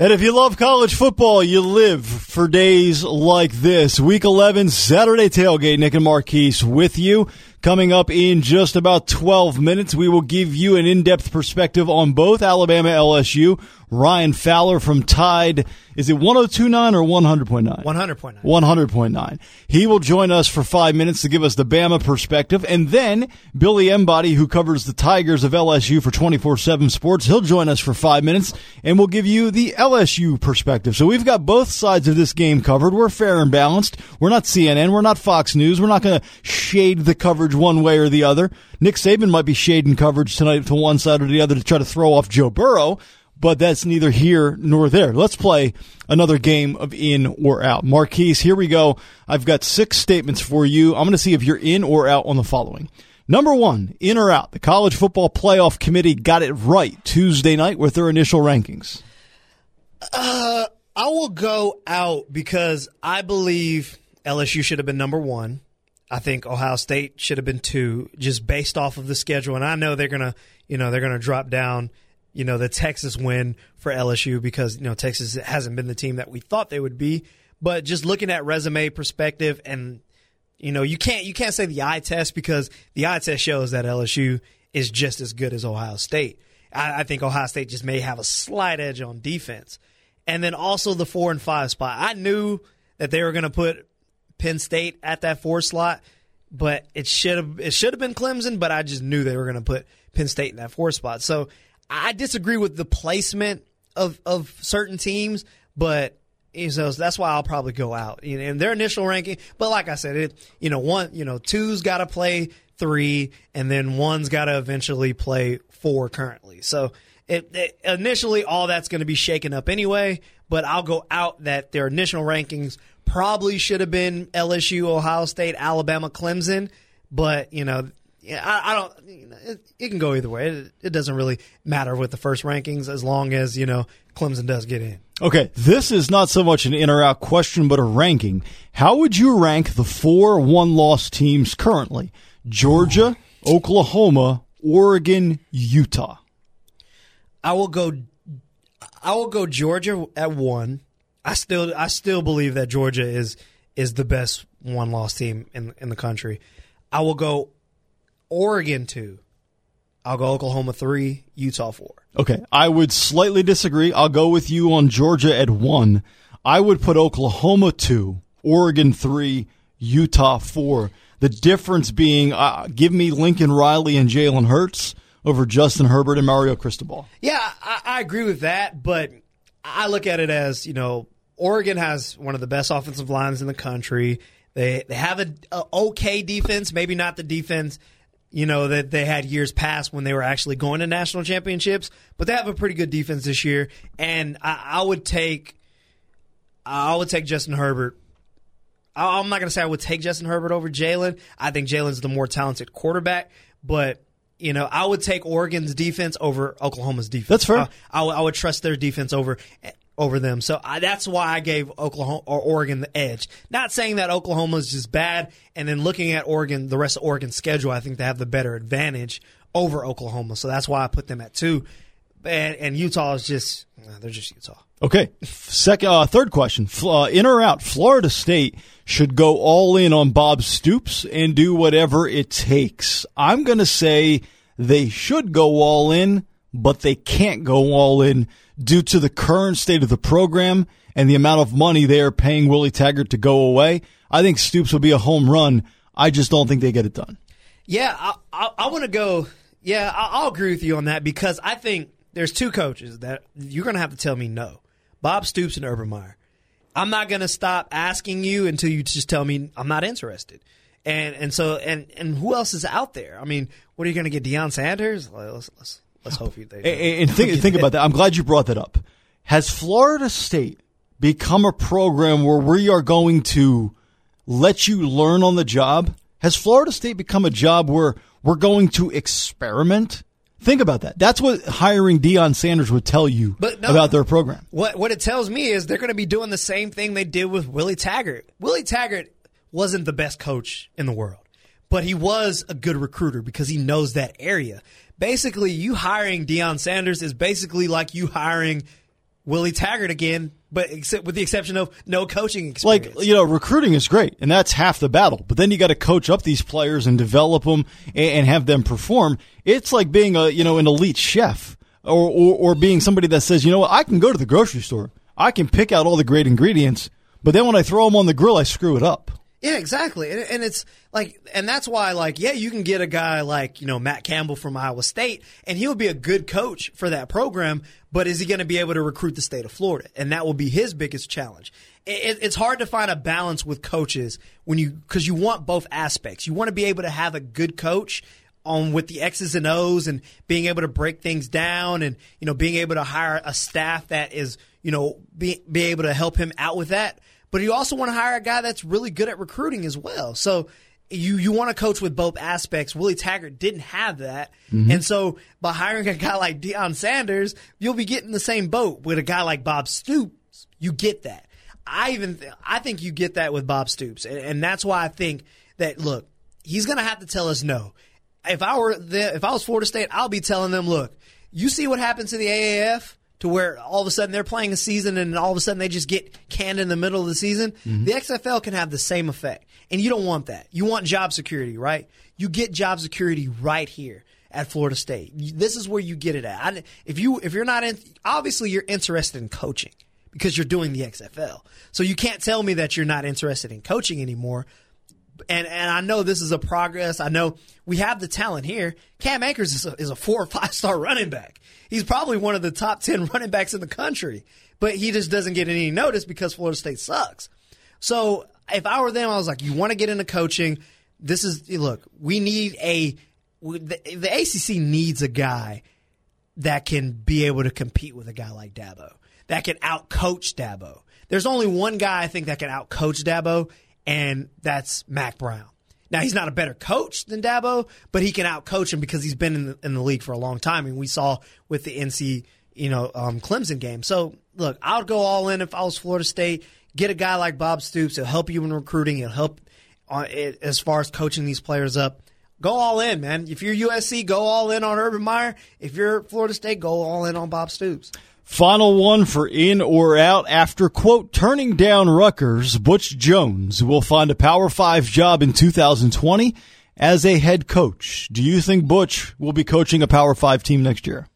And if you love college football, you live for days like this. Week 11, Saturday tailgate. Nick and Marquise with you. Coming up in just about 12 minutes, we will give you an in-depth perspective on both Alabama LSU. Ryan Fowler from Tide. Is it 1029 or 100.9? 100.9. 100.9. He will join us for five minutes to give us the Bama perspective. And then Billy Embody, who covers the Tigers of LSU for 24-7 sports, he'll join us for five minutes and we'll give you the LSU perspective. So we've got both sides of this game covered. We're fair and balanced. We're not CNN. We're not Fox News. We're not going to shade the coverage one way or the other. Nick Saban might be shading coverage tonight to one side or the other to try to throw off Joe Burrow but that's neither here nor there. Let's play another game of in or out. Marquise, here we go. I've got six statements for you. I'm going to see if you're in or out on the following. Number one, in or out. The College Football Playoff Committee got it right Tuesday night with their initial rankings. Uh, I will go out because I believe LSU should have been number one. I think Ohio State should have been two, just based off of the schedule. And I know they're gonna, you know, they're gonna drop down you know, the Texas win for LSU because, you know, Texas hasn't been the team that we thought they would be. But just looking at resume perspective and, you know, you can't, you can't say the eye test because the eye test shows that LSU is just as good as Ohio State. I, I think Ohio State just may have a slight edge on defense. And then also the four and five spot. I knew that they were going to put Penn State at that four slot, but it should have, it should have been Clemson, but I just knew they were going to put Penn State in that four spot. So I disagree with the placement of of certain teams, but you know, that's why I'll probably go out in, in their initial ranking. But like I said, it you know one you know two's got to play three, and then one's got to eventually play four currently. So it, it, initially all that's going to be shaken up anyway. But I'll go out that their initial rankings probably should have been LSU, Ohio State, Alabama, Clemson. But you know yeah, I, I don't. You know, it, it, can go either way. It, it, doesn't really matter with the first rankings as long as you know Clemson does get in. Okay, this is not so much an in or out question, but a ranking. How would you rank the four one loss teams currently? Georgia, Oklahoma, Oregon, Utah. I will go. I will go Georgia at one. I still I still believe that Georgia is is the best one loss team in in the country. I will go Oregon two. I'll go Oklahoma three, Utah four. Okay, I would slightly disagree. I'll go with you on Georgia at one. I would put Oklahoma two, Oregon three, Utah four. The difference being, uh, give me Lincoln Riley and Jalen Hurts over Justin Herbert and Mario Cristobal. Yeah, I, I agree with that, but I look at it as you know, Oregon has one of the best offensive lines in the country. They they have a, a okay defense, maybe not the defense you know, that they had years past when they were actually going to national championships. But they have a pretty good defense this year, and I, I would take, I would take Justin Herbert. I, I'm not going to say I would take Justin Herbert over Jalen. I think Jalen's the more talented quarterback, but you know, I would take Oregon's defense over Oklahoma's defense. That's fair. I, I, I would trust their defense over over them. So I, that's why I gave Oklahoma or Oregon the edge. Not saying that Oklahoma is just bad, and then looking at Oregon, the rest of Oregon's schedule, I think they have the better advantage over Oklahoma. So that's why I put them at two. And, and Utah is just they're just Utah. Okay. Second, uh, third question: uh, in or out? Florida State should go all in on Bob Stoops and do whatever it takes. I'm going to say they should go all in, but they can't go all in due to the current state of the program and the amount of money they are paying Willie Taggart to go away. I think Stoops will be a home run. I just don't think they get it done. Yeah, I, I, I want to go. Yeah, I, will agree with you on that because I think there's two coaches that you're going to have to tell me no Bob Stoops and Urban Meyer. I'm not going to stop asking you until you just tell me I'm not interested. And and so and and who else is out there? I mean, what are you going to get? Deion Sanders? Let's, let's Let's hope they. And, and think think about that. I'm glad you brought that up. Has Florida State become a program where we are going to let you learn on the job? Has Florida State become a job where we're going to experiment? Think about that. That's what hiring Deion Sanders would tell you no, about their program. What what it tells me is they're going to be doing the same thing they did with Willie Taggart. Willie Taggart wasn't the best coach in the world, but he was a good recruiter because he knows that area basically you hiring Deion Sanders is basically like you hiring Willie Taggart again, but except with the exception of no coaching experience. Like, you know, recruiting is great, and that's half the battle. But then you got to coach up these players and develop them and, have them perform. It's like being a, you know, an elite chef or, or, or being somebody that says, you know what, I can go to the grocery store. I can pick out all the great ingredients, but then when I throw them on the grill, I screw it up. Yeah, exactly. And, and, it's like, and that's why, like, yeah, you can get a guy like, you know, Matt Campbell from Iowa State, and he'll be a good coach for that program, but is he going to be able to recruit the state of Florida? And that will be his biggest challenge. It, it's hard to find a balance with coaches when you, because you want both aspects. You want to be able to have a good coach on with the X's and O's and being able to break things down and, you know, being able to hire a staff that is, you know, be, be able to help him out with that but you also want to hire a guy that's really good at recruiting as well. So you you want to coach with both aspects. Willie Taggart didn't have that, mm-hmm. and so by hiring a guy like Deion Sanders, you'll be getting the same boat with a guy like Bob Stoops. You get that. I even th- I think you get that with Bob Stoops, and, and that's why I think that look, he's going to have to tell us no. If I were the, if I was Florida State, I'll be telling them, look, you see what happened to the AAF to where all of a sudden they're playing a season and all of a sudden they just get canned in the middle of the season. Mm-hmm. The XFL can have the same effect. And you don't want that. You want job security, right? You get job security right here at Florida State. This is where you get it at. I, if you if you're not in, obviously you're interested in coaching because you're doing the XFL. So you can't tell me that you're not interested in coaching anymore. And and I know this is a progress. I know we have the talent here. Cam Akers is a, is a four or five star running back he's probably one of the top 10 running backs in the country, but he just doesn't get any notice because Florida State sucks. So if I were them, I was like, you want to get into coaching. This is, look, we need a, the, the ACC needs a guy that can be able to compete with a guy like Dabo, that can outcoach Dabo. There's only one guy I think that can outcoach Dabo, and that's Mack Brown. Now he's not a better coach than Dabo, but he can outcoach him because he's been in the, in the league for a long time, and we saw with the NC you know um, Clemson game. So look, I'll go all in if I was Florida State. Get a guy like Bob Stoops. He'll help you in recruiting. He'll help on it, as far as coaching these players up. Go all in, man. If you're USC, go all in on Urban Meyer. If you're Florida State, go all in on Bob Stoops. Final one for in or out. After, quote, turning down Rutgers, Butch Jones will find a Power 5 job in 2020 as a head coach. Do you think Butch will be coaching a Power 5 team next year?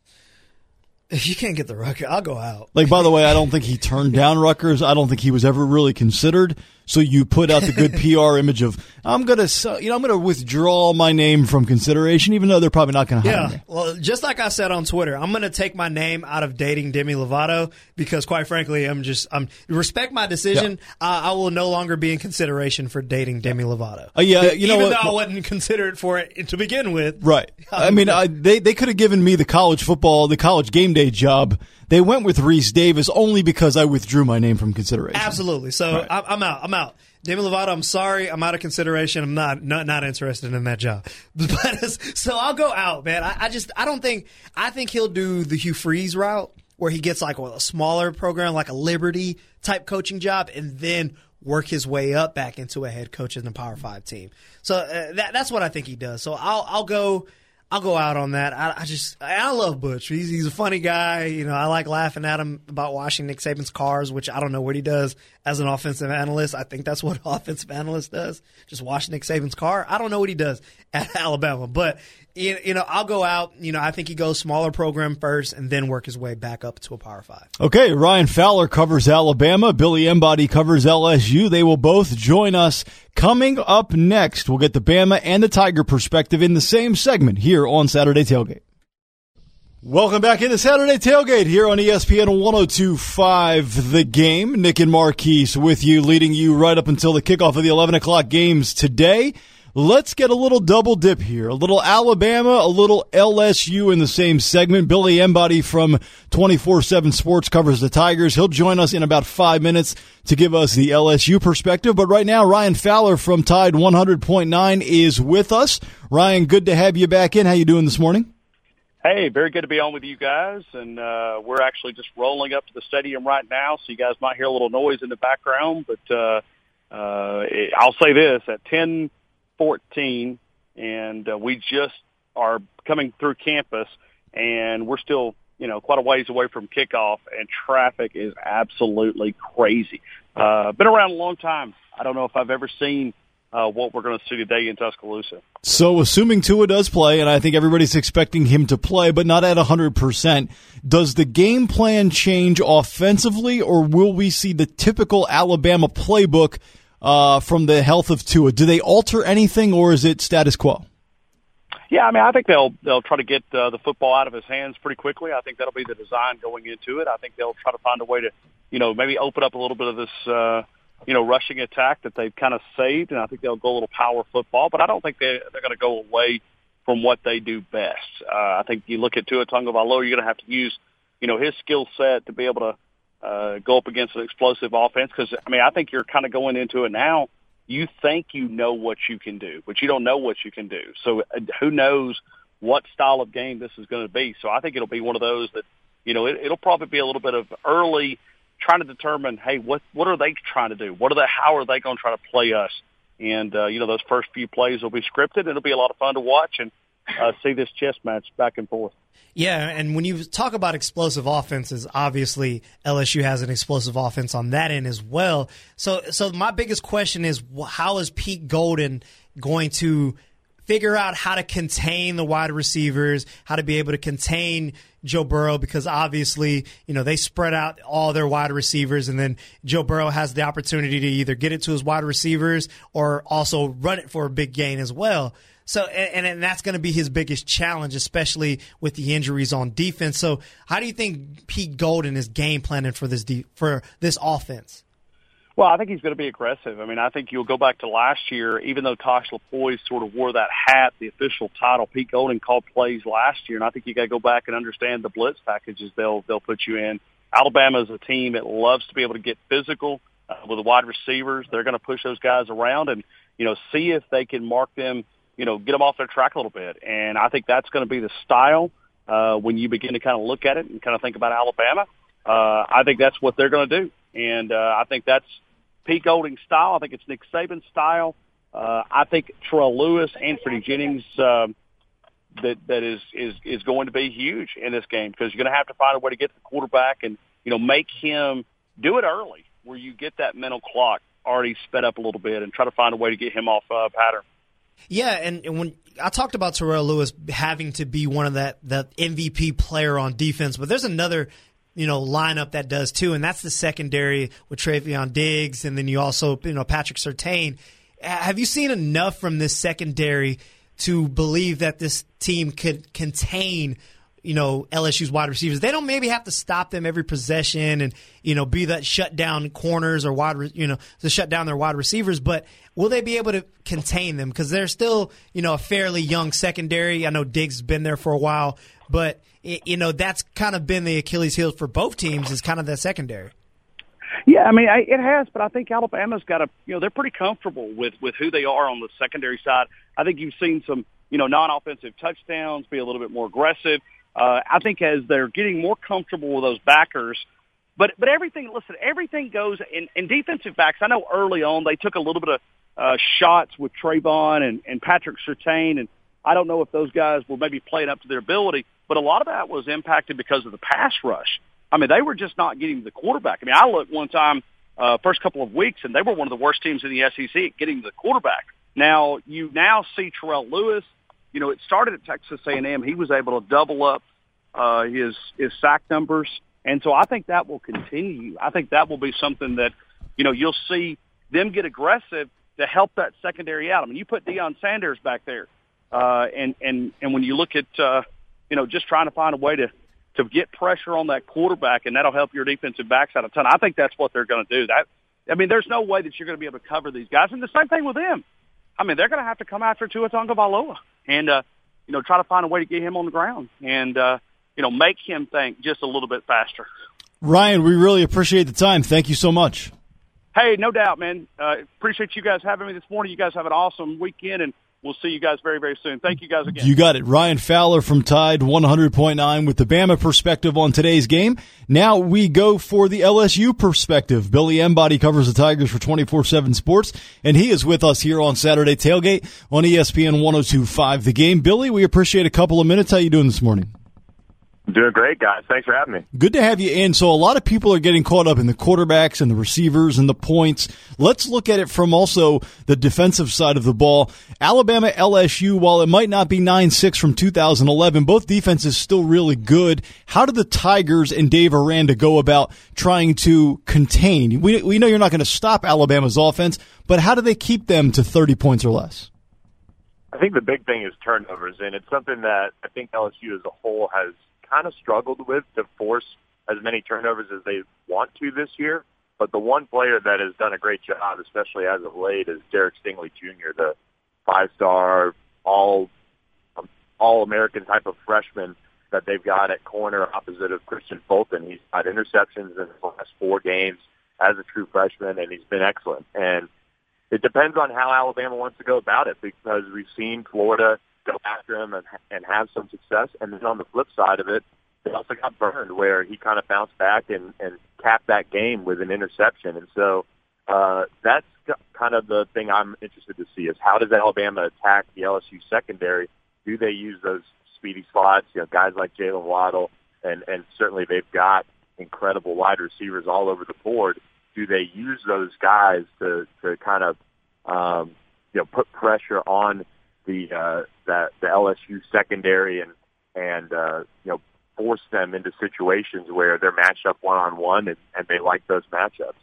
If you can't get the Rutgers, I'll go out. Like, by the way, I don't think he turned down Rutgers. I don't think he was ever really considered. So you put out the good PR image of I'm gonna, you know, I'm gonna withdraw my name from consideration, even though they're probably not gonna hire yeah. me. Well, just like I said on Twitter, I'm gonna take my name out of dating Demi Lovato because, quite frankly, I'm just I'm respect my decision. Yeah. Uh, I will no longer be in consideration for dating Demi Lovato. Uh, yeah, you know even what? though I wasn't considered for it to begin with. Right. I mean, I, they they could have given me the college football, the college game day job. They went with Rece Davis only because I withdrew my name from consideration. Absolutely. So right. I'm out. I'm out. Demi Lovato, I'm sorry, I'm out of consideration. I'm not not, not interested in that job. But so I'll go out, man. I, I, just I don't think I think he'll do the Hugh Freeze route where he gets like a smaller program, like a Liberty type coaching job, and then work his way up back into a head coach in the Power Five team. So uh, that, that's what I think he does. So I'll I'll go. I'll go out on that. I, I just I love Butch. He's he's a funny guy. You know, I like laughing at him about washing Nick Saban's cars, which I don't know what he does as an offensive analyst. I think that's what offensive analyst does, just wash Nick Saban's car. I don't know what he does at Alabama, but you know, I'll go out. You know, I think he goes smaller program first and then work his way back up to a Power Five. Okay, Ryan Fowler covers Alabama. Billy Embody covers LSU. They will both join us coming up next. We'll get the Bama and the Tiger perspective in the same segment here on Saturday Tailgate. Welcome back into Saturday Tailgate here on ESPN 1025 The Game. Nick and Marquise with you, leading you right up until the kickoff of the 11 o'clock games today. Let's get a little double dip here. A little Alabama, a little LSU in the same segment. Billy Embody from 24-7 Sports covers the Tigers. He'll join us in about five minutes to give us the LSU perspective. But right now, Ryan Fowler from Tide 100.9 is with us. Ryan, good to have you back in. How you doing this morning? Hey, very good to be on with you guys. And uh, we're actually just rolling up to the stadium right now, so you guys might hear a little noise in the background. But uh, uh, I'll say this: at 10 14, and uh, we just are coming through campus, and we're still you know, quite a ways away from kickoff, and traffic is absolutely crazy. Uh, been around a long time. I don't know if I've ever seen uh, what we're going to see today in Tuscaloosa. So, assuming Tua does play, and I think everybody's expecting him to play, but not at 100%, does the game plan change offensively, or will we see the typical Alabama playbook uh, from the health of Tua? Do they alter anything, or is it status quo? Yeah, I mean, I think they'll they'll try to get uh, the football out of his hands pretty quickly. I think that'll be the design going into it. I think they'll try to find a way to, you know, maybe open up a little bit of this, uh, you know, rushing attack that they've kind of saved, and I think they'll go a little power football. But I don't think they they're going to go away from what they do best. Uh, I think you look at Tua Tagovailoa, you're going to have to use, you know, his skill set to be able to uh, go up against an explosive offense. Because I mean, I think you're kind of going into it now you think you know what you can do, but you don't know what you can do. So uh, who knows what style of game this is going to be? So I think it'll be one of those that, you know, it, it'll probably be a little bit of early trying to determine, hey, what what are they trying to do? What are they? How are they going to try to play us? And uh, you know, those first few plays will be scripted. It'll be a lot of fun to watch and uh, see this chess match back and forth. Yeah, and when you talk about explosive offenses, obviously LSU has an explosive offense on that end as well. So, so my biggest question is, how is Pete Golding going to figure out how to contain the wide receivers, how to be able to contain Joe Burrow because obviously, you know, they spread out all their wide receivers and then Joe Burrow has the opportunity to either get it to his wide receivers or also run it for a big gain as well. So, and, and that's going to be his biggest challenge, especially with the injuries on defense. So, how do you think Pete Golding is game planning for this de- for this offense? Well, I think he's going to be aggressive. I mean, I think you'll go back to last year, even though Tosh Lupoi sort of wore that hat, the official title, Pete Golding called plays last year, and I think you got to go back and understand the blitz packages they'll they'll put you in. Alabama is a team that loves to be able to get physical uh, with the wide receivers. They're going to push those guys around and you know see if they can mark them you know, get them off their track a little bit. And I think that's going to be the style uh, when you begin to kind of look at it and kind of think about Alabama. Uh, I think that's what they're going to do. And uh, I think that's Pete Golding's style. I think it's Nick Saban's style. Uh, I think Terrell Lewis and Freddie Jennings um, that that is is is going to be huge in this game because you're going to have to find a way to get the quarterback and you know make him do it early where you get that mental clock already sped up a little bit and try to find a way to get him off uh, pattern. Yeah, and, when I talked about Terrell Lewis having to be one of that that MVP player on defense, but there's another you know lineup that does too, and that's the secondary with Trevon Diggs, and then you also you know Patrick Surtain. Have you seen enough from this secondary to believe that this team could contain you know LSU's wide receivers. They don't maybe have to stop them every possession and you know be that shut down corners or wide you know to shut down their wide receivers, but will they be able to contain them because they're still you know a fairly young secondary. I know Diggs has been there for a while, but you know that's kind of been the Achilles heel for both teams is kind of that secondary. Yeah, I mean I, it has, but I think Alabama's got a you know they're pretty comfortable with with who they are on the secondary side. I think you've seen some you know non-offensive touchdowns, be a little bit more aggressive. Uh, I think as they're getting more comfortable with those backers, but but everything. Listen, everything goes in, in defensive backs. I know early on they took a little bit of uh, shots with Trevon and, and Patrick Surtain, and I don't know if those guys were maybe playing up to their ability, but a lot of that was impacted because of the pass rush. I mean, they were just not getting the quarterback. I mean, I looked one time, uh, first couple of weeks, and they were one of the worst teams in the SEC at getting the quarterback. Now you now see Terrell Lewis you know, it started at Texas A&M. He was able to double up uh, his his sack numbers, and so I think that will continue. I think that will be something that you know you'll see them get aggressive to help that secondary out. I mean, you put Deion Sanders back there, uh, and and and when you look at uh, you know just trying to find a way to to get pressure on that quarterback, and that'll help your defensive backs out a ton. I think that's what they're going to do. That I mean, there's no way that you're going to be able to cover these guys, and the same thing with them. I mean, they're going to have to come after Tua Tagovailoa and uh, you know try to find a way to get him on the ground and uh, you know make him think just a little bit faster. Ryan, we really appreciate the time. Thank you so much. Hey, no doubt, man. Uh, appreciate you guys having me this morning. You guys have an awesome weekend, and We'll see you guys very, very soon. Thank you guys again. You got it. Ryan Fowler from Tide 100.9 with the Bama perspective on today's game. Now we go for the LSU perspective. Billy Embody covers the Tigers for 24-7 Sports, and he is with us here on Saturday Tailgate on ESPN 102.5 The Game. Billy, we appreciate a couple of minutes. How you doing this morning? Doing great, guys. Thanks for having me. Good to have you in. So a lot of people are getting caught up in the quarterbacks and the receivers and the points. Let's look at it from also the defensive side of the ball. Alabama LSU, while it might not be 9-6 from 2011, both defenses still really good. How did the Tigers and Dave Aranda go about trying to contain? We, we know you're not going to stop Alabama's offense, but how do they keep them to 30 points or less? I think the big thing is turnovers, and it's something that I think LSU as a whole has kind of struggled with to force as many turnovers as they want to this year. But the one player that has done a great job, especially as of late, is Derek Stingley Jr., the five-star all um, all American type of freshman that they've got at corner opposite of Kristian Fulton. He's had interceptions in the last four games as a true freshman, and he's been excellent. And it depends on how Alabama wants to go about it because we've seen Florida go after him and, and have some success. And then on the flip side of it, they also got burned where he kind of bounced back and, and capped that game with an interception. And so uh, that's kind of the thing I'm interested to see is how does Alabama attack the LSU secondary? Do they use those speedy slots? You know, guys like Jaylen Waddle, and and certainly they've got incredible wide receivers all over the board. Do they use those guys to to kind of um, you know put pressure on the uh, that the LSU secondary and and uh, you know force them into situations where they're matched up one on one and and they like those matchups.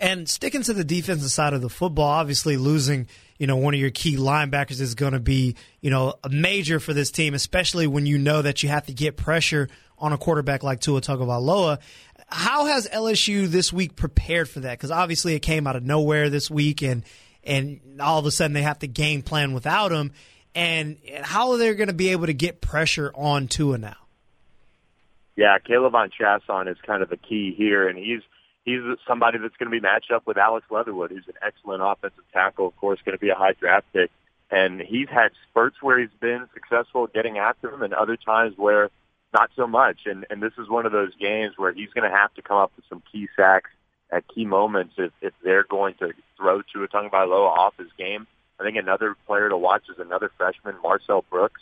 And sticking to the defensive side of the football, obviously losing, you know, one of your key linebackers is going to be, you know, a major for this team, especially when you know that you have to get pressure on a quarterback like Tua Tagovailoa. How has LSU this week prepared for that? Because obviously it came out of nowhere this week, and and all of a sudden they have to game plan without him. And, how are they going to be able to get pressure on Tua now? Yeah, K'Lavon Chaisson is kind of the key here, and he's he's somebody that's going to be matched up with Alex Leatherwood, who's an excellent offensive tackle, of course, going to be a high draft pick. And he's had spurts where he's been successful getting after him, and other times where not so much. And and this is one of those games where he's going to have to come up with some key sacks at key moments if, if they're going to throw Tua Tagovailoa off his game. I think another player to watch is another freshman, Marcel Brooks,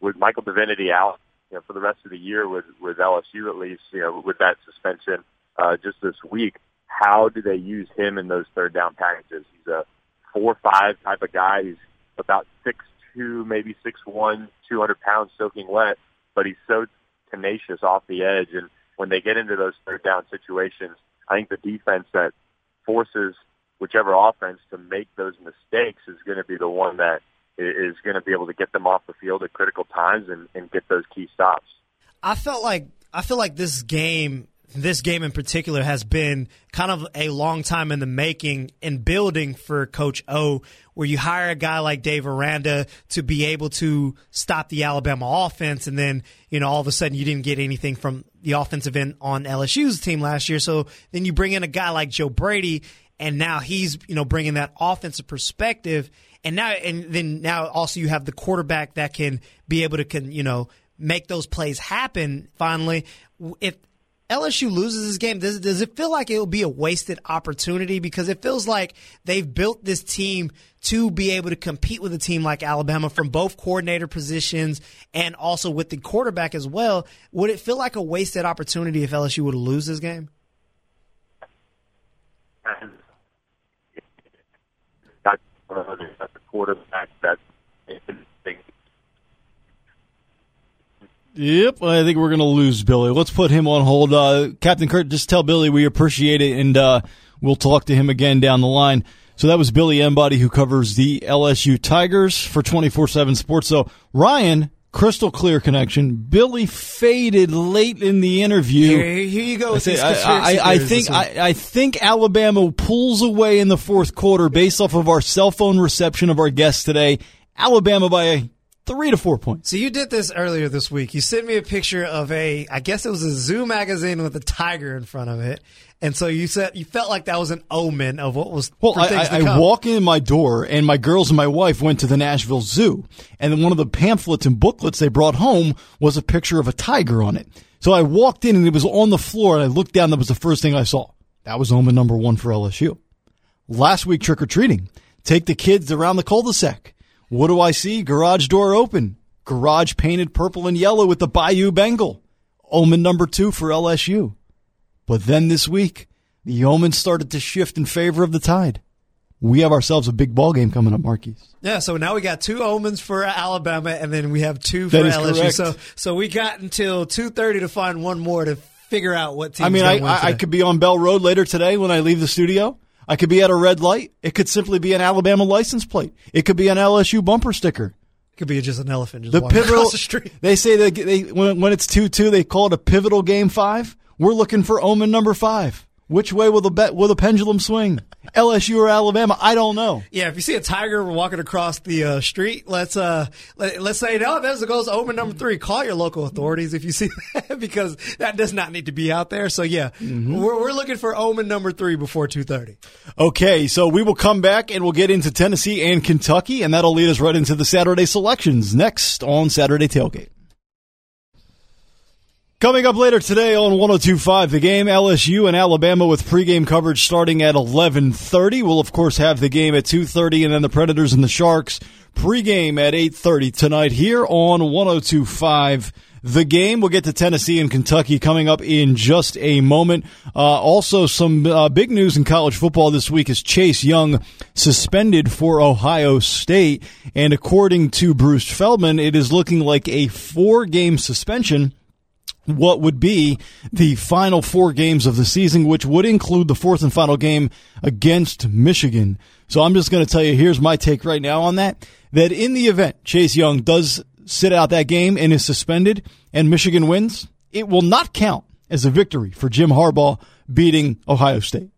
with Michael Divinity out, you know, for the rest of the year with with LSU at least, you know, with that suspension uh, just this week. How do they use him in those third down packages? He's a four five type of guy. He's about six two, maybe six one, two hundred pounds soaking wet, but he's so tenacious off the edge. And when they get into those third down situations, I think the defense that forces whichever offense to make those mistakes is going to be the one that is going to be able to get them off the field at critical times and, and get those key stops. I felt like I feel like this game this game in particular has been kind of a long time in the making and building for Coach O, where you hire a guy like Dave Aranda to be able to stop the Alabama offense, and then you know all of a sudden you didn't get anything from the offensive end on LSU's team last year. So then you bring in a guy like Joe Brady, and now he's you know bringing that offensive perspective, and now and then now also you have the quarterback that can be able to can you know make those plays happen finally. If LSU loses this game, does, does it feel like it will be a wasted opportunity? Because it feels like they've built this team to be able to compete with a team like Alabama from both coordinator positions and also with the quarterback as well. Would it feel like a wasted opportunity if LSU would lose this game? Uh, the quarterback that Yep, I think we're going to lose Billy. Let's put him on hold. Uh, Captain Kurt, just tell Billy we appreciate it, and uh, we'll talk to him again down the line. So that was Billy Embody, who covers the LSU Tigers for 24 7 Sports. So, Ryan, crystal clear connection. Billy faded late in the interview. Here, here you go. I, say, I, I, I think I, I think Alabama pulls away in the fourth quarter based off of our cell phone reception of our guests today. Alabama by a three to four points. So you did this earlier this week. You sent me a picture of a, I guess it was a zoo magazine with a tiger in front of it, and so you said you felt like that was an omen of what was. Well, I, I, I walk in my door, and my girls and my wife went to the Nashville Zoo, and then one of the pamphlets and booklets they brought home was a picture of a tiger on it. So I walked in, and it was on the floor, and I looked down. That was the first thing I saw. That was omen number one for LSU. Last week, trick or treating. Take the kids around the cul-de-sac. What do I see? Garage door open. Garage painted purple and yellow with the Bayou Bengal. omen number two for LSU. But then this week, the omen started to shift in favor of the Tide. We have ourselves a big ball game coming up, Marquise. Yeah, so now we got two omens for Alabama, and then we have two for LSU. correct. So, so we got until two thirty to find one more to figure out what team. I mean, I, I, I could be on Bell Road later today when I leave the studio. I could be at a red light. It could simply be an Alabama license plate. It could be an LSU bumper sticker. It could be just an elephant just The walking pivotal. across the street. They say that they when, when it's two two, they call it a pivotal game five. We're looking for omen number five. Which way will the bet will the pendulum swing? LSU or Alabama? I don't know. Yeah, if you see a tiger walking across the uh, street, let's uh, let, let's say no. There's goes omen number three. Call your local authorities if you see that because that does not need to be out there. So yeah, Mm-hmm. we're we're looking for omen number three before two thirty. Okay, so we will come back and we'll get into Tennessee and Kentucky, and that'll lead us right into the Saturday selections next on Saturday Tailgate. Coming up later today on 1025 the game LSU and Alabama with pregame coverage starting at 11:30. We'll of course have the game at 2:30 and then the Predators and the Sharks pregame at 8:30 tonight here on 1025 the game. We'll get to Tennessee and Kentucky coming up in just a moment. Uh, also, some uh, big news in college football this week is Chase Young suspended for Ohio State. And according to Bruce Feldman, it is looking like a four game suspension what would be the final four games of the season, which would include the fourth and final game against Michigan. So I'm just going to tell you, here's my take right now on that, that in the event Chase Young does sit out that game and is suspended and Michigan wins, it will not count as a victory for Jim Harbaugh beating Ohio State.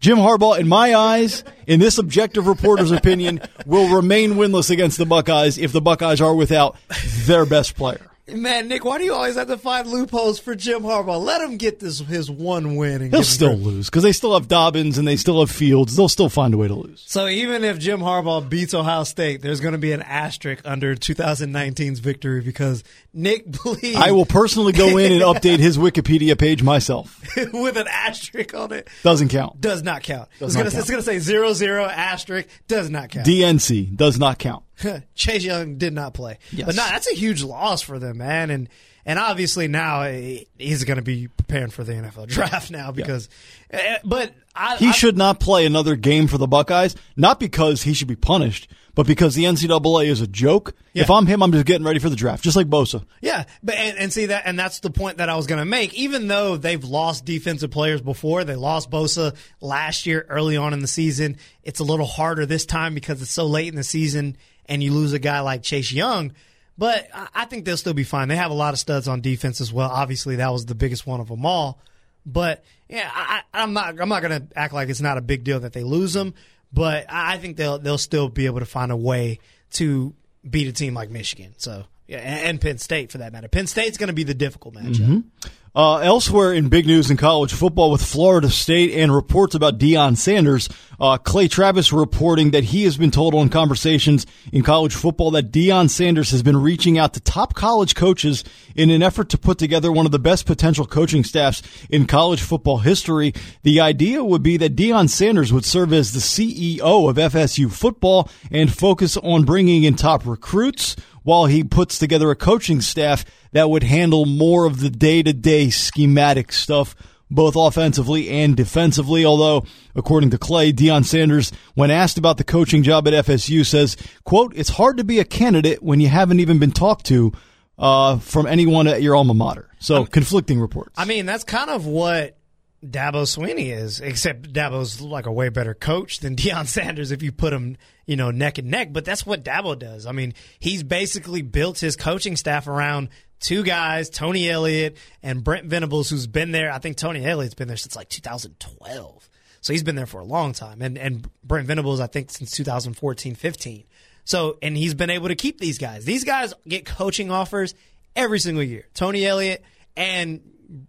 Jim Harbaugh, in my eyes, in this objective reporter's opinion, will remain winless against the Buckeyes if the Buckeyes are without their best player. Man, Nick, why do you always have to find loopholes for Jim Harbaugh? Let him get this his one win. And He'll him still lose because they still have Dobbins and they still have Fields. They'll still find a way to lose. So even if Jim Harbaugh beats Ohio State, there's going to be an asterisk under 2019's victory because Nick believes I will personally go in and update his Wikipedia page myself. with an asterisk on it Doesn't count. does not count. Does it's it's gonna say zero zero asterisk does not count. DNC does not count. Chase Young did not play. Yes. But no, that's a huge loss for them, man. And and obviously now eh, he's going to be preparing for the NFL draft now because. eh, But I, He I- should not play another game for the Buckeyes, not because he should be punished, but because the NCAA is a joke. If I'm him, I'm just getting ready for the draft, just like Bosa. Yeah, but and, and see that, and that's the point that I was going to make. Even though they've lost defensive players before, they lost Bosa last year early on in the season. It's a little harder this time because it's so late in the season, and you lose a guy like Chase Young. But I, think they'll still be fine. They have a lot of studs on defense as well. Obviously, that was the biggest one of them all. But yeah, I, I'm not. I'm not going to act like it's not a big deal that they lose them. But I think they'll they'll still be able to find a way to beat a team like Michigan. So yeah, and, and Penn State for that matter. Penn State's going to be the difficult matchup. Mm-hmm. Uh, elsewhere in big news in college football with Florida State and reports about Deion Sanders, uh, Clay Travis reporting that he has been told on conversations in college football that Deion Sanders has been reaching out to top college coaches in an effort to put together one of the best potential coaching staffs in college football history. The idea would be that Deion Sanders would serve as the CEO of FSU football and focus on bringing in top recruits while he puts together a coaching staff that would handle more of the day to day schematic stuff, both offensively and defensively. Although, according to Clay, Deion Sanders, when asked about the coaching job at FSU, says, quote, it's hard to be a candidate when you haven't even been talked to uh, from anyone at your alma mater. So, conflicting reports. I mean, that's kind of what Dabo Swinney is, except Dabo's like a way better coach than Deion Sanders if you put him, you know, neck and neck. But that's what Dabo does. I mean, he's basically built his coaching staff around two guys, Tony Elliott and Brent Venables, who's been there. I think Tony Elliott's been there since like 2012. So he's been there for a long time. And, and Brent Venables, I think, since 2014, 15. So, and he's been able to keep these guys. These guys get coaching offers every single year. Tony Elliott and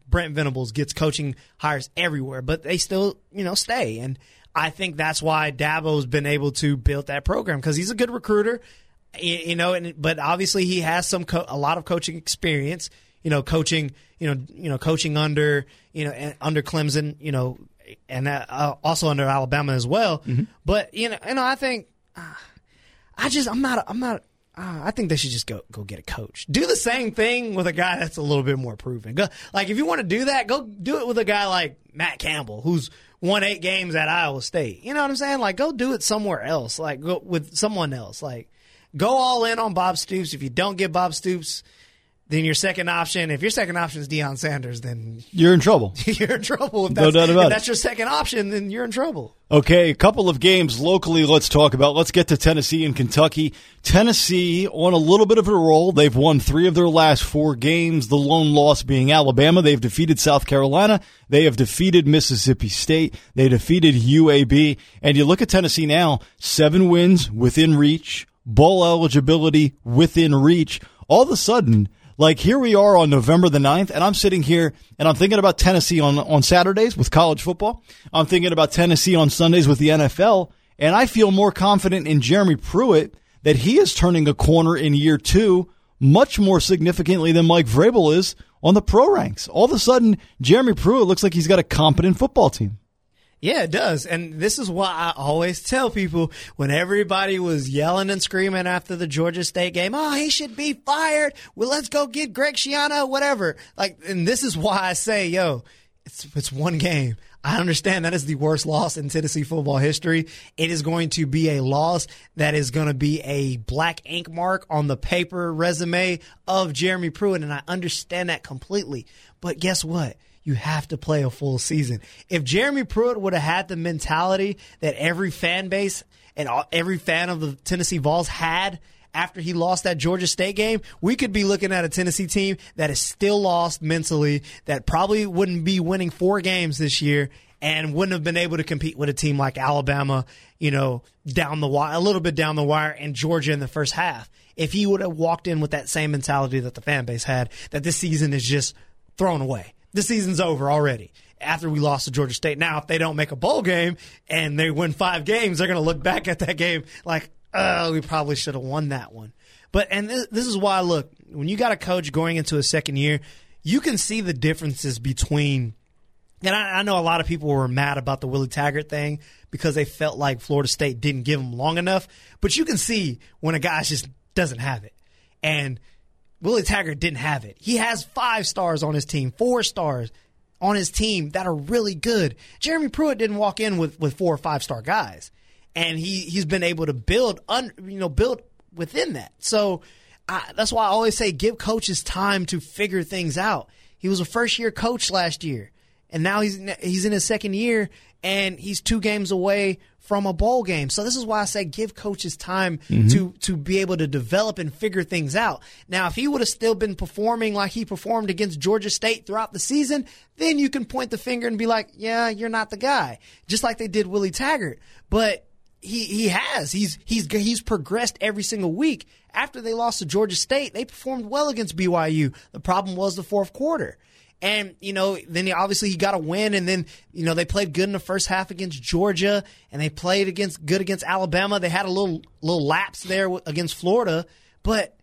Brent Venables gets coaching hires everywhere, but they still, you know, stay. And I think that's why Dabo's been able to build that program because he's a good recruiter, you, know. And but obviously he has some co- a lot of coaching experience, you know, coaching, you know, you know, coaching under, you know, and- under Clemson, you know, and uh, also under Alabama as well. But you know, you know, I think. uh, I just I'm not I'm not uh, I think they should just go go get a coach. Do the same thing with a guy that's a little bit more proven. Go, like if you want to do that, go do it with a guy like Matt Campbell, who's won eight games at Iowa State. You know what I'm saying? Like go do it somewhere else. Like go with someone else. Like go all in on Bob Stoops. If you don't get Bob Stoops, then your second option, if your second option is Deion Sanders, then You're in trouble. you're in trouble. If No that's, doubt about if that's your second option, then you're in trouble. Okay, a couple of games locally let's talk about. Let's get to Tennessee and Kentucky. Tennessee on a little bit of a roll. They've won three of their last four games, the lone loss being Alabama. They've defeated South Carolina. They have defeated Mississippi State. They defeated UAB. And you look at Tennessee now, seven wins within reach, bowl eligibility within reach. All of a sudden, like here we are on November the 9th, and I'm sitting here and I'm thinking about Tennessee on, on Saturdays with college football. I'm thinking about Tennessee on Sundays with the NFL, and I feel more confident in Jeremy Pruitt that he is turning a corner in year two much more significantly than Mike Vrabel is on the pro ranks. All of a sudden, Jeremy Pruitt looks like he's got a competent football team. Yeah, it does. And this is why I always tell people when everybody was yelling and screaming after the Georgia State game, oh, he should be fired. Well, let's go get Greg Schiano, whatever. Like, and this is why I say, yo, it's, it's one game. I understand that is the worst loss in Tennessee football history. It is going to be a loss that is going to be a black ink mark on the paper resume of Jeremy Pruitt. And I understand that completely. But guess what? You have to play a full season. If Jeremy Pruitt would have had the mentality that every fan base and every fan of the Tennessee Vols had after he lost that Georgia State game, we could be looking at a Tennessee team that is still lost mentally, that probably wouldn't be winning four games this year and wouldn't have been able to compete with a team like Alabama, you know, down the wire, a little bit down the wire, and Georgia in the first half. If he would have walked in with that same mentality that the fan base had, that this season is just thrown away the season's over already after we lost to Georgia State. Now, if they don't make a bowl game and they win five games, they're going to look back at that game like, oh, we probably should have won that one. But, and this, this is why, look, when you got a coach going into a second year, you can see the differences between, and I, I know a lot of people were mad about the Willie Taggart thing because they felt like Florida State didn't give him long enough. But you can see when a guy just doesn't have it. And Willie Taggart didn't have it. He has five stars on his team, four stars on his team that are really good. Jeremy Pruitt didn't walk in with, with four or five star guys, and he he's been able to build un, you know build within that. So I, that's why I always say give coaches time to figure things out. He was a first year coach last year, and now he's he's in his second year, and he's two games away from a bowl game. So this is why I say give coaches time mm-hmm. to to be able to develop and figure things out. Now, if he would have still been performing like he performed against Georgia State throughout the season, then you can point the finger and be like, "Yeah, you're not the guy." Just like they did Willie Taggart. But he he has. He's he's he's progressed every single week. After they lost to Georgia State, they performed well against BYU. The problem was the fourth quarter. And, you know, then he, obviously he got a win and then, you know, they played good in the first half against Georgia and they played against good against Alabama. They had a little, little lapse there against Florida, but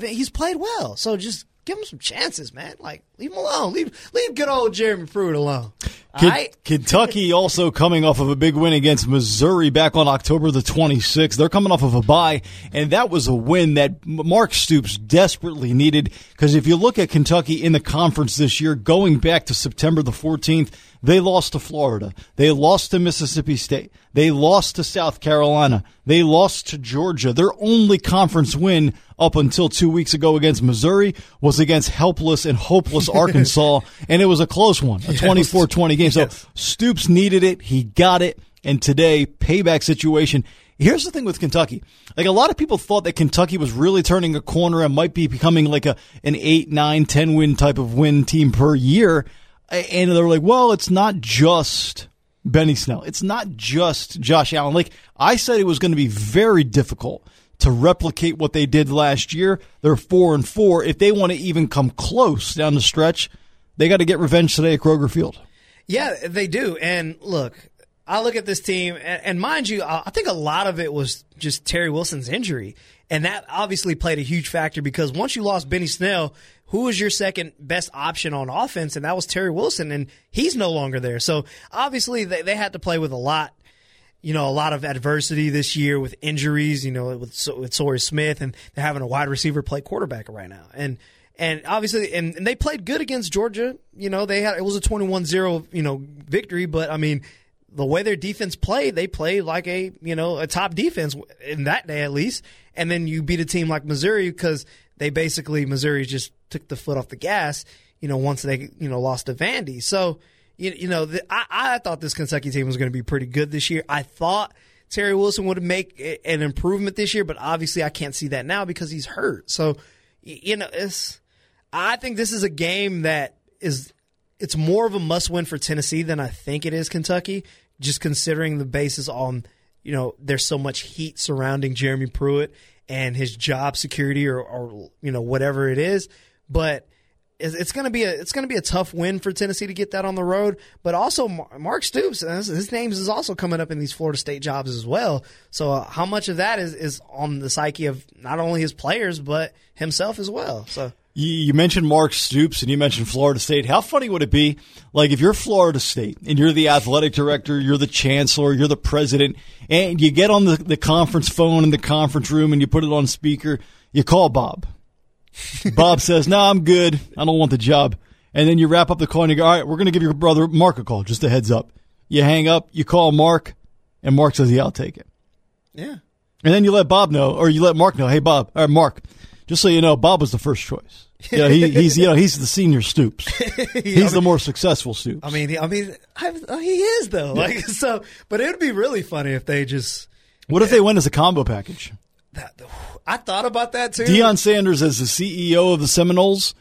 he's played well. So just give him some chances, man. Like, leave him alone. Leave, leave good old Jeremy Pruitt alone. All right? Kentucky also coming off of a big win against Missouri back on October the 26th. They're coming off of a bye, and that was a win that Mark Stoops desperately needed. Because if you look at Kentucky in the conference this year, going back to September the 14th, they lost to Florida. They lost to Mississippi State. They lost to South Carolina. They lost to Georgia. Their only conference win up until two weeks ago against Missouri was against helpless and hopeless Arkansas, and it was a close one, a 24-20 game. So Stoops needed it. He got it. And today, payback situation. Here's the thing with Kentucky. Like a lot of people thought that Kentucky was really turning a corner and might be becoming like a, an eight, nine, 10 win type of win team per year. And they're like, well, it's not just Benny Snell. It's not just Josh Allen. Like I said, it was going to be very difficult to replicate what they did last year. They're four and four. If they want to even come close down the stretch, they got to get revenge today at Kroger Field. Yeah, they do. And look, I look at this team, and, and mind you, I think a lot of it was just Terry Wilson's injury. And that obviously played a huge factor because once you lost Benny Snell, who was your second best option on offense? And that was Terry Wilson, and he's no longer there. So obviously they, they had to play with a lot. You know, a lot of adversity this year with injuries, you know, with, with Sawyer Smith, and they're having a wide receiver play quarterback right now. And, and obviously, and, and they played good against Georgia. You know, they had, it was a 21 0, you know, victory, but I mean, the way their defense played, they played like a, you know, a top defense in that day at least. And then you beat a team like Missouri because they basically, Missouri just took the foot off the gas, you know, once they, you know, lost to Vandy. So, you, you know, the, I, I thought this Kentucky team was going to be pretty good this year. I thought Terry Wilson would make an improvement this year, but obviously I can't see that now because he's hurt. So, you know, it's, I think this is a game that is, it's more of a must win for Tennessee than I think it is Kentucky, just considering the basis on, you know, there's so much heat surrounding Jeremy Pruitt and his job security or, or you know, whatever it is. But, it's going to be a it's going to be a tough win for Tennessee to get that on the road. But also Mark Stoops, his name is also coming up in these Florida State jobs as well. So uh, how much of that is is on the psyche of not only his players but himself as well? So. You mentioned Mark Stoops and you mentioned Florida State. How funny would it be, like, if you're Florida State and you're the athletic director, you're the chancellor, you're the president, and you get on the, the conference phone in the conference room and you put it on speaker, you call Bob Bob says, "No, I'm good. I don't want the job." And then you wrap up the call and you go, "All right, we're going to give your brother Mark a call. Just a heads up." You hang up, you call Mark, and Mark says, "Yeah, I'll take it." Yeah. And then you let Bob know, or you let Mark know, "Hey, Bob, or Mark, just so you know, Bob was the first choice. Yeah, he, he's you know he's the senior Stoops. He's I mean, the more successful Stoops. I mean, I mean, I, he is though. Yeah. Like so, but it would be really funny if they just. What if they went as a combo package? That, I thought about that too. Deion Sanders as the CEO of the Seminoles,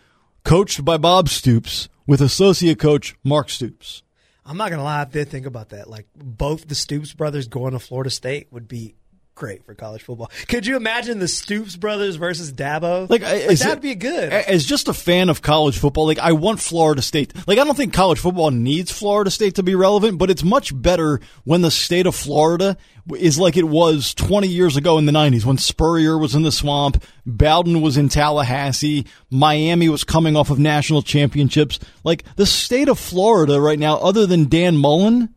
coached by Bob Stoops, with associate coach Mark Stoops. I'm not gonna lie, I did think about that. Like both the Stoops brothers going to Florida State would be great for college football. Could you imagine the Stoops brothers versus Dabo? Like, like that'd it, be good. As just a fan of college football, like I want Florida State. Like I don't think college football needs Florida State to be relevant, but it's much better when the state of Florida is like it was 20 years ago in the 90s when Spurrier was in the swamp, Bowden was in Tallahassee, Miami was coming off of national championships. Like the state of Florida right now, other than Dan Mullen,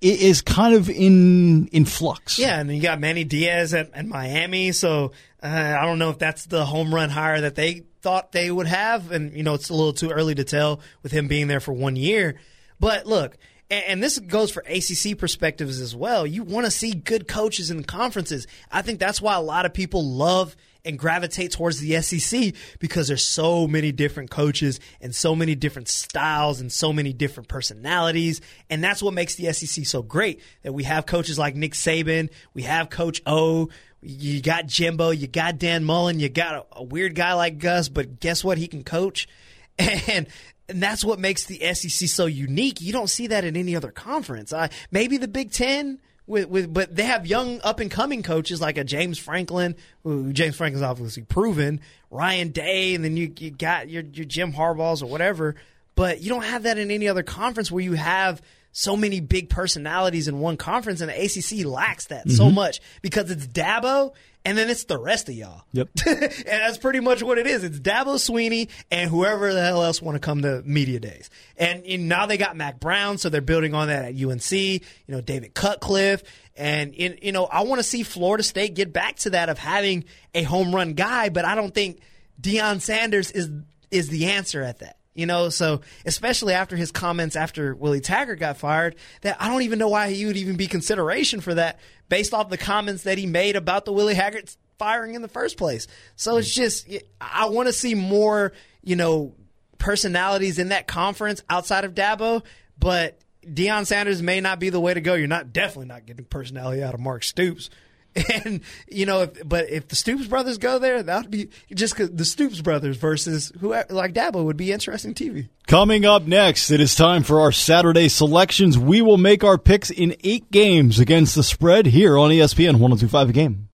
is kind of in in flux. Yeah, and you got Manny Diaz at, at Miami, so uh, I don't know if that's the home run hire that they thought they would have, and you know it's a little too early to tell with him being there for one year. But look, and, and this goes for ACC perspectives as well. You want to see good coaches in conferences. I think that's why a lot of people love and gravitate towards the SEC because there's so many different coaches and so many different styles and so many different personalities. And that's what makes the SEC so great that we have coaches like Nick Saban, we have Coach O, you got Jimbo, you got Dan Mullen, you got a, a weird guy like Gus, but guess what? He can coach. And and that's what makes the SEC so unique. You don't see that in any other conference. Uh, maybe the Big Ten, with, with but they have young up and coming coaches like a James Franklin, who James Franklin's obviously proven, Ryan Day, and then you, you got your your Jim Harbaughs or whatever. But you don't have that in any other conference where you have so many big personalities in one conference, and the ACC lacks that mm-hmm. so much because it's Dabo and then it's the rest of y'all. Yep. and that's pretty much what it is. It's Dabo Swinney and whoever the hell else want to come to media days. And, and, now they got Mack Brown, so they're building on that at UNC. You know, David Cutcliffe, and in, you know, I want to see Florida State get back to that of having a home run guy, but I don't think Deion Sanders is is the answer at that. You know, so especially after his comments after Willie Taggart got fired, that I don't even know why he would even be consideration for that based off the comments that he made about the Willie Taggart firing in the first place. So it's hmm. just I want to see more, you know, personalities in that conference outside of Dabo, but Deion Sanders may not be the way to go. You're not definitely not getting personality out of Mark Stoops. And you know, if, but if the Stoops brothers go there, that would be just the Stoops brothers versus who like Dabo would be interesting TV. Coming up next, it is time for our Saturday selections. We will make our picks in eight games against the spread here on ESPN 102.5 a game.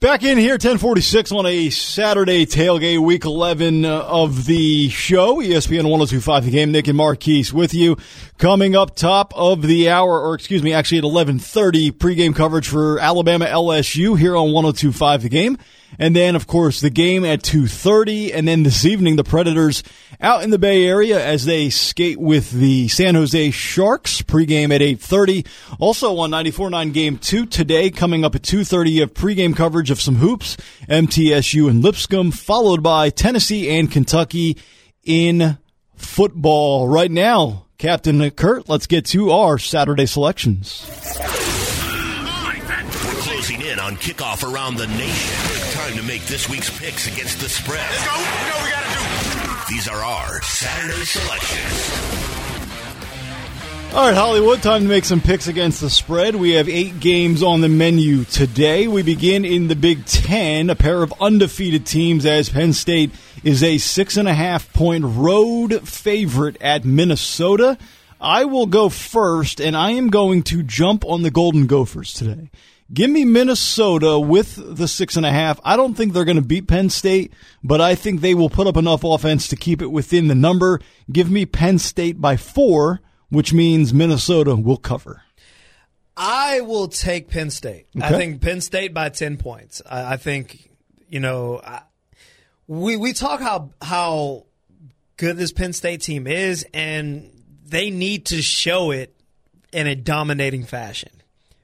Back in here, 1046 on a Saturday tailgate, week 11 uh, of the show. ESPN 1025 The Game. Nick and Marquise with you. Coming up top of the hour, or excuse me, actually at 1130, pregame coverage for Alabama LSU here on 1025 The Game. And then, of course, the game at 2.30. And then this evening, the Predators out in the Bay Area as they skate with the San Jose Sharks. Pregame at 8.30. Also on 94.9 Game 2 today, coming up at 2.30, you have pregame coverage of some hoops, MTSU and Lipscomb, followed by Tennessee and Kentucky in football. Right now, Captain Kurt, let's get to our Saturday selections. We're closing in on kickoff around the nation. Time to make this week's picks against the spread. Let's go. You know what we got to do. These are our Saturday selections. All right, Hollywood, time to make some picks against the spread. We have eight games on the menu today. We begin in the Big Ten, a pair of undefeated teams as Penn State is a six and a half point road favorite at Minnesota. I will go first, and I am going to jump on the Golden Gophers today. Give me Minnesota with the six and a half. I don't think they're going to beat Penn State, but I think they will put up enough offense to keep it within the number. Give me Penn State by four which means Minnesota will cover. I will take Penn State. Okay. I think Penn State by ten points. I, I think you know I, we we talk how how good this Penn State team is, and they need to show it in a dominating fashion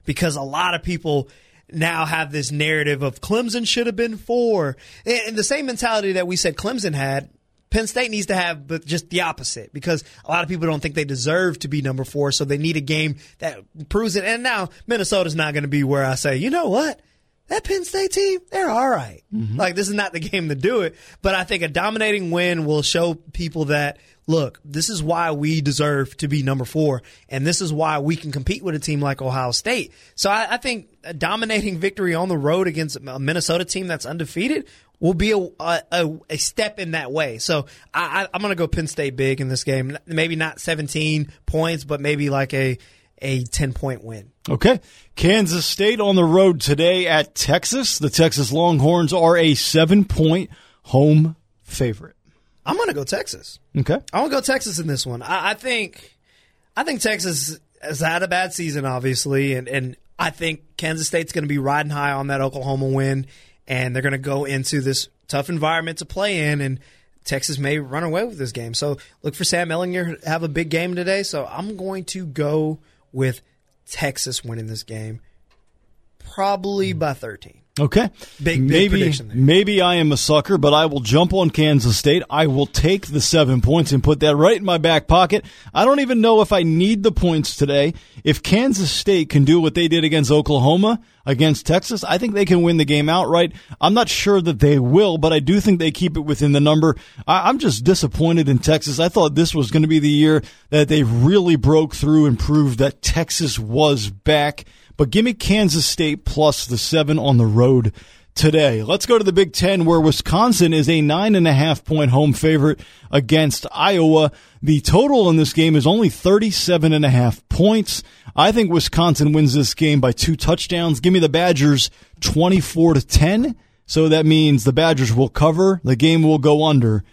because a lot of people now have this narrative of Clemson should have been four, and the same mentality that we said Clemson had Penn State needs to have but just the opposite because a lot of people don't think they deserve to be number four, so they need a game that proves it. And now Minnesota's not going to be where I say, you know what? That Penn State team, they're all right. mm-hmm. Like this is not the game to do it, but I think a dominating win will show people that look, this is why we deserve to be number four, and this is why we can compete with a team like Ohio State. So I, I think a dominating victory on the road against a Minnesota team that's undefeated will be a, a, a step in that way. So I, am going to go Penn State big in this game. Maybe not 17 points, but maybe like a a 10 point win. Okay. Kansas State on the road today at Texas. The Texas Longhorns are a seven point home favorite. I'm going to go Texas. Okay. I'm going to go Texas in this one. I, I think I think Texas has had a bad season, obviously, and, and I think Kansas State's going to be riding high on that Oklahoma win and they're going to go into this tough environment to play in, and Texas may run away with this game. So look for Sam Ehlinger have a big game today. So I'm going to go with Texas winning this game, probably hmm. by 13. Okay. Big, big maybe, maybe I am a sucker, but I will jump on Kansas State. I will take the seven points and put that right in my back pocket. I don't even know if I need the points today. If Kansas State can do what they did against Oklahoma, against Texas, I think they can win the game outright. I'm not sure that they will, but I do think they keep it within the number. I, am just disappointed in Texas. I thought this was going to be the year that they really broke through and proved that Texas was back. But give me Kansas State plus the seven on the road today. Let's go to the Big Ten where Wisconsin is a nine and a half point home favorite against Iowa. The total in this game is only 37 and a half points. I think Wisconsin wins this game by two touchdowns. Give me the Badgers 24 to 10. So that means the Badgers will cover. The game will go under.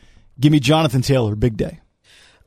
Give me Jonathan Taylor. Big day.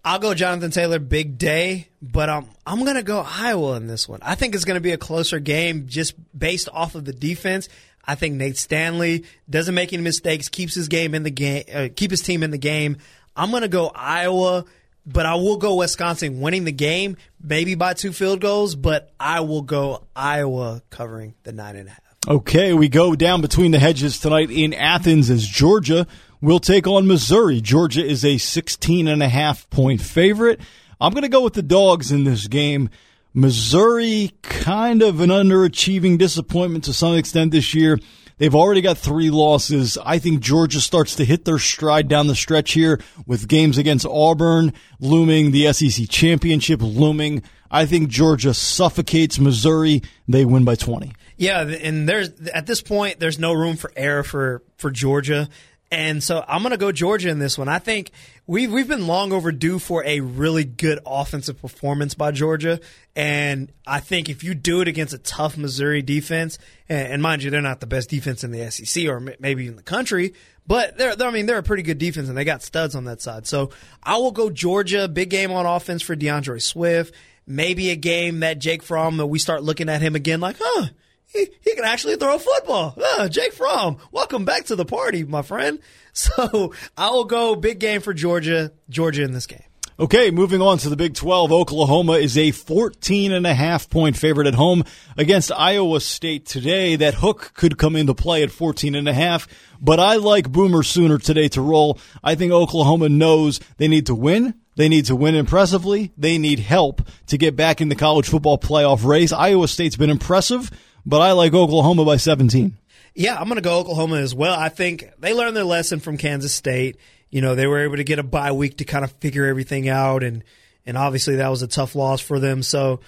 I'll go Jonathan Taylor, big day, but um, I'm going to go Iowa in this one. I think it's going to be a closer game just based off of the defense. I think Nate Stanley doesn't make any mistakes, keeps his game in the game, uh, keep his team in the game. I'm going to go Iowa, but I will go Wisconsin winning the game, maybe by two field goals, but I will go Iowa covering the nine and a half. Okay, we go down between the hedges tonight in Athens as Georgia will take on Missouri. Georgia is a 16 and a half point favorite. I'm going to go with the dogs in this game. Missouri, kind of an underachieving disappointment to some extent this year. They've already got three losses. I think Georgia starts to hit their stride down the stretch here with games against Auburn looming, the SEC championship looming. I think Georgia suffocates Missouri. They win by 20. Yeah, and there's at this point there's no room for error for for Georgia. And so I'm going to go Georgia in this one. I think we've we've been long overdue for a really good offensive performance by Georgia, and I think if you do it against a tough Missouri defense, and, and mind you, they're not the best defense in the SEC or maybe in the country, but they're, they're I mean they're a pretty good defense and they got studs on that side. So I will go Georgia. Big game on offense for D'Andre Swift. Maybe a game that Jake Fromm that we start looking at him again like, huh he, he can actually throw a football. Uh, Jake Fromm, welcome back to the party, my friend. So I will go big game for Georgia. Georgia in this game. Okay, moving on to the Big 12. Oklahoma is a 14 and a half point favorite at home against Iowa State today. That hook could come into play at 14 and a half, but I like Boomer Sooner today to roll. I think Oklahoma knows they need to win. They need to win impressively. They need help to get back in the college football playoff race. Iowa State's been impressive, but I like Oklahoma by 17. Yeah, I'm going to go Oklahoma as well. I think they learned their lesson from Kansas State. You know, they were able to get a bye week to kind of figure everything out, and and obviously that was a tough loss for them. So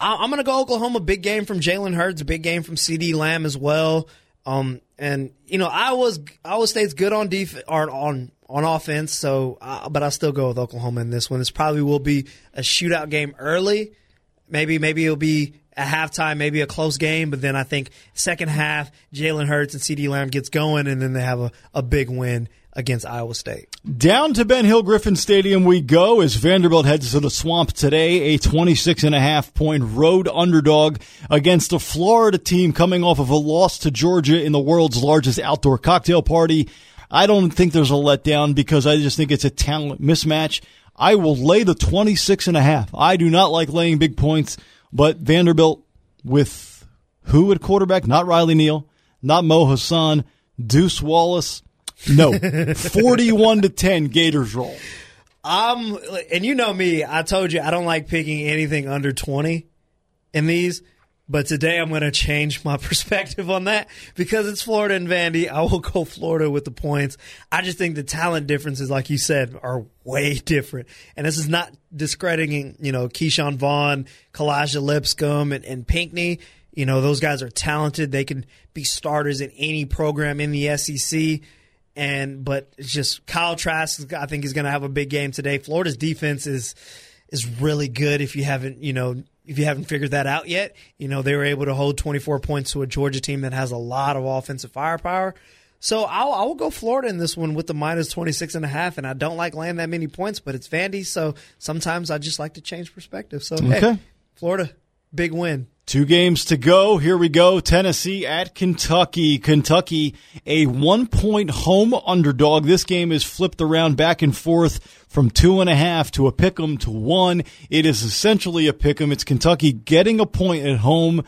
I'm going to go Oklahoma. Big game from Jalen Hurts, big game from CeeDee Lamb as well. Um, and you know, I was Iowa State's good on defense or on on offense. So, uh, but I still go with Oklahoma in this one. This probably will be a shootout game early. Maybe maybe it'll be at halftime, maybe a close game, but then I think second half, Jalen Hurts and CeeDee Lamb gets going, and then they have a, a big win against Iowa State. Down to Ben Hill Griffin Stadium we go as Vanderbilt heads to the swamp today, a 26 and a half point road underdog against a Florida team coming off of a loss to Georgia in the world's largest outdoor cocktail party. I don't think there's a letdown because I just think it's a talent mismatch. I will lay the 26 and a half. I do not like laying big points. But Vanderbilt with who at quarterback? Not Riley Neal, not Mo Hasan, Deuce Wallace. No, forty-one to ten. Gators roll. Um, and you know me. I told you I don't like picking anything under twenty in these. But today I'm going to change my perspective on that because it's Florida and Vandy. I will go Florida with the points. I just think the talent differences, like you said, are way different. And this is not discrediting, you know, Ke'Shawn Vaughn, Kalija Lipscomb, and, and Pinkney. You know, those guys are talented. They can be starters in any program in the SEC. And but it's just Kyle Trask, I think, is going to have a big game today. Florida's defense is is really good. If you haven't, you know, if you haven't figured that out yet, you know, they were able to hold 24 points to a Georgia team that has a lot of offensive firepower. So I'll, I will go Florida in this one with the minus 26 and a half. And I don't like laying that many points, but it's Vandy. So sometimes I just like to change perspective. So, okay. Hey, Florida, big win. Two games to go. Here we go. Tennessee at Kentucky. Kentucky, a one point home underdog. This game is flipped around back and forth from two and a half to a pick 'em to one. It is essentially a pick 'em. It's Kentucky getting a point at home.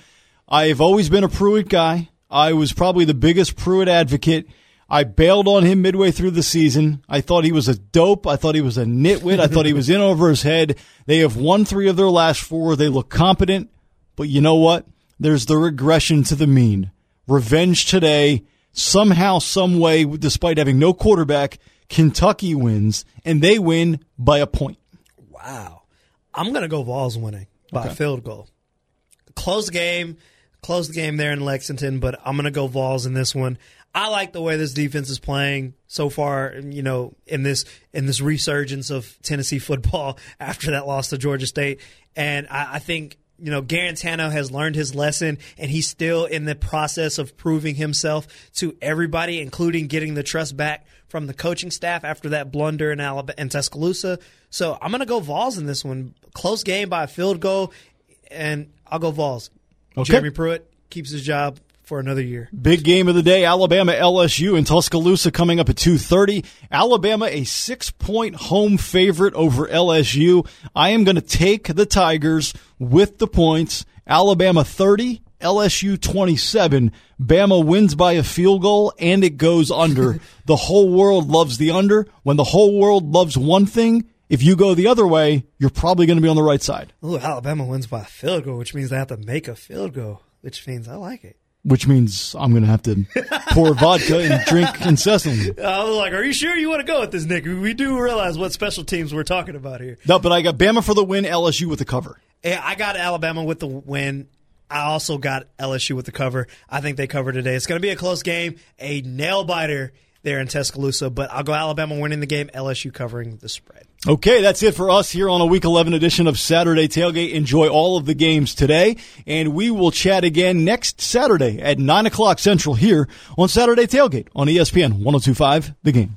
I've always been a Pruitt guy. I was probably the biggest Pruitt advocate. I bailed on him midway through the season. I thought he was a dope. I thought he was a nitwit. I thought he was in over his head. They have won three of their last four. They look competent. But you know what? There's the regression to the mean. Revenge today. Somehow, some way, despite having no quarterback, Kentucky wins, and they win by a point. Wow. I'm going to go Vols winning by okay. a field goal. Close game, close the game there in Lexington, but I'm going to go Vols in this one. I like the way this defense is playing so far. You know, in this in this resurgence of Tennessee football after that loss to Georgia State, and I, I think you know, Guarantano has learned his lesson and he's still in the process of proving himself to everybody, including getting the trust back from the coaching staff after that blunder in Alabama and Tuscaloosa. So I'm going to go Vols in this one. Close game by a field goal, and I'll go Vols. Okay. Jeremy Pruitt keeps his job for another year. Big game of the day, Alabama LSU in Tuscaloosa coming up at 2:30. Alabama a 6-point home favorite over LSU. I am going to take the Tigers with the points. Alabama 30, LSU 27. Bama wins by a field goal and it goes under. the whole world loves the under. When the whole world loves one thing, if you go the other way, you're probably going to be on the right side. Ooh, Alabama wins by a field goal, which means they have to make a field goal, which means I like it which means I'm going to have to pour vodka and drink incessantly. I was like, "Are you sure you want to go with this, Nick? We do realize what special teams we're talking about here." No, but I got Bama for the win, LSU with the cover. Yeah, I got Alabama with the win. I also got LSU with the cover. I think they cover today. It's going to be a close game, a nail biter there in Tuscaloosa, but I'll go Alabama winning the game, LSU covering the spread. Okay, that's it for us here on a Week 11 edition of Saturday Tailgate. Enjoy all of the games today, and we will chat again next Saturday at 9 o'clock Central here on Saturday Tailgate on ESPN 1025 The Game.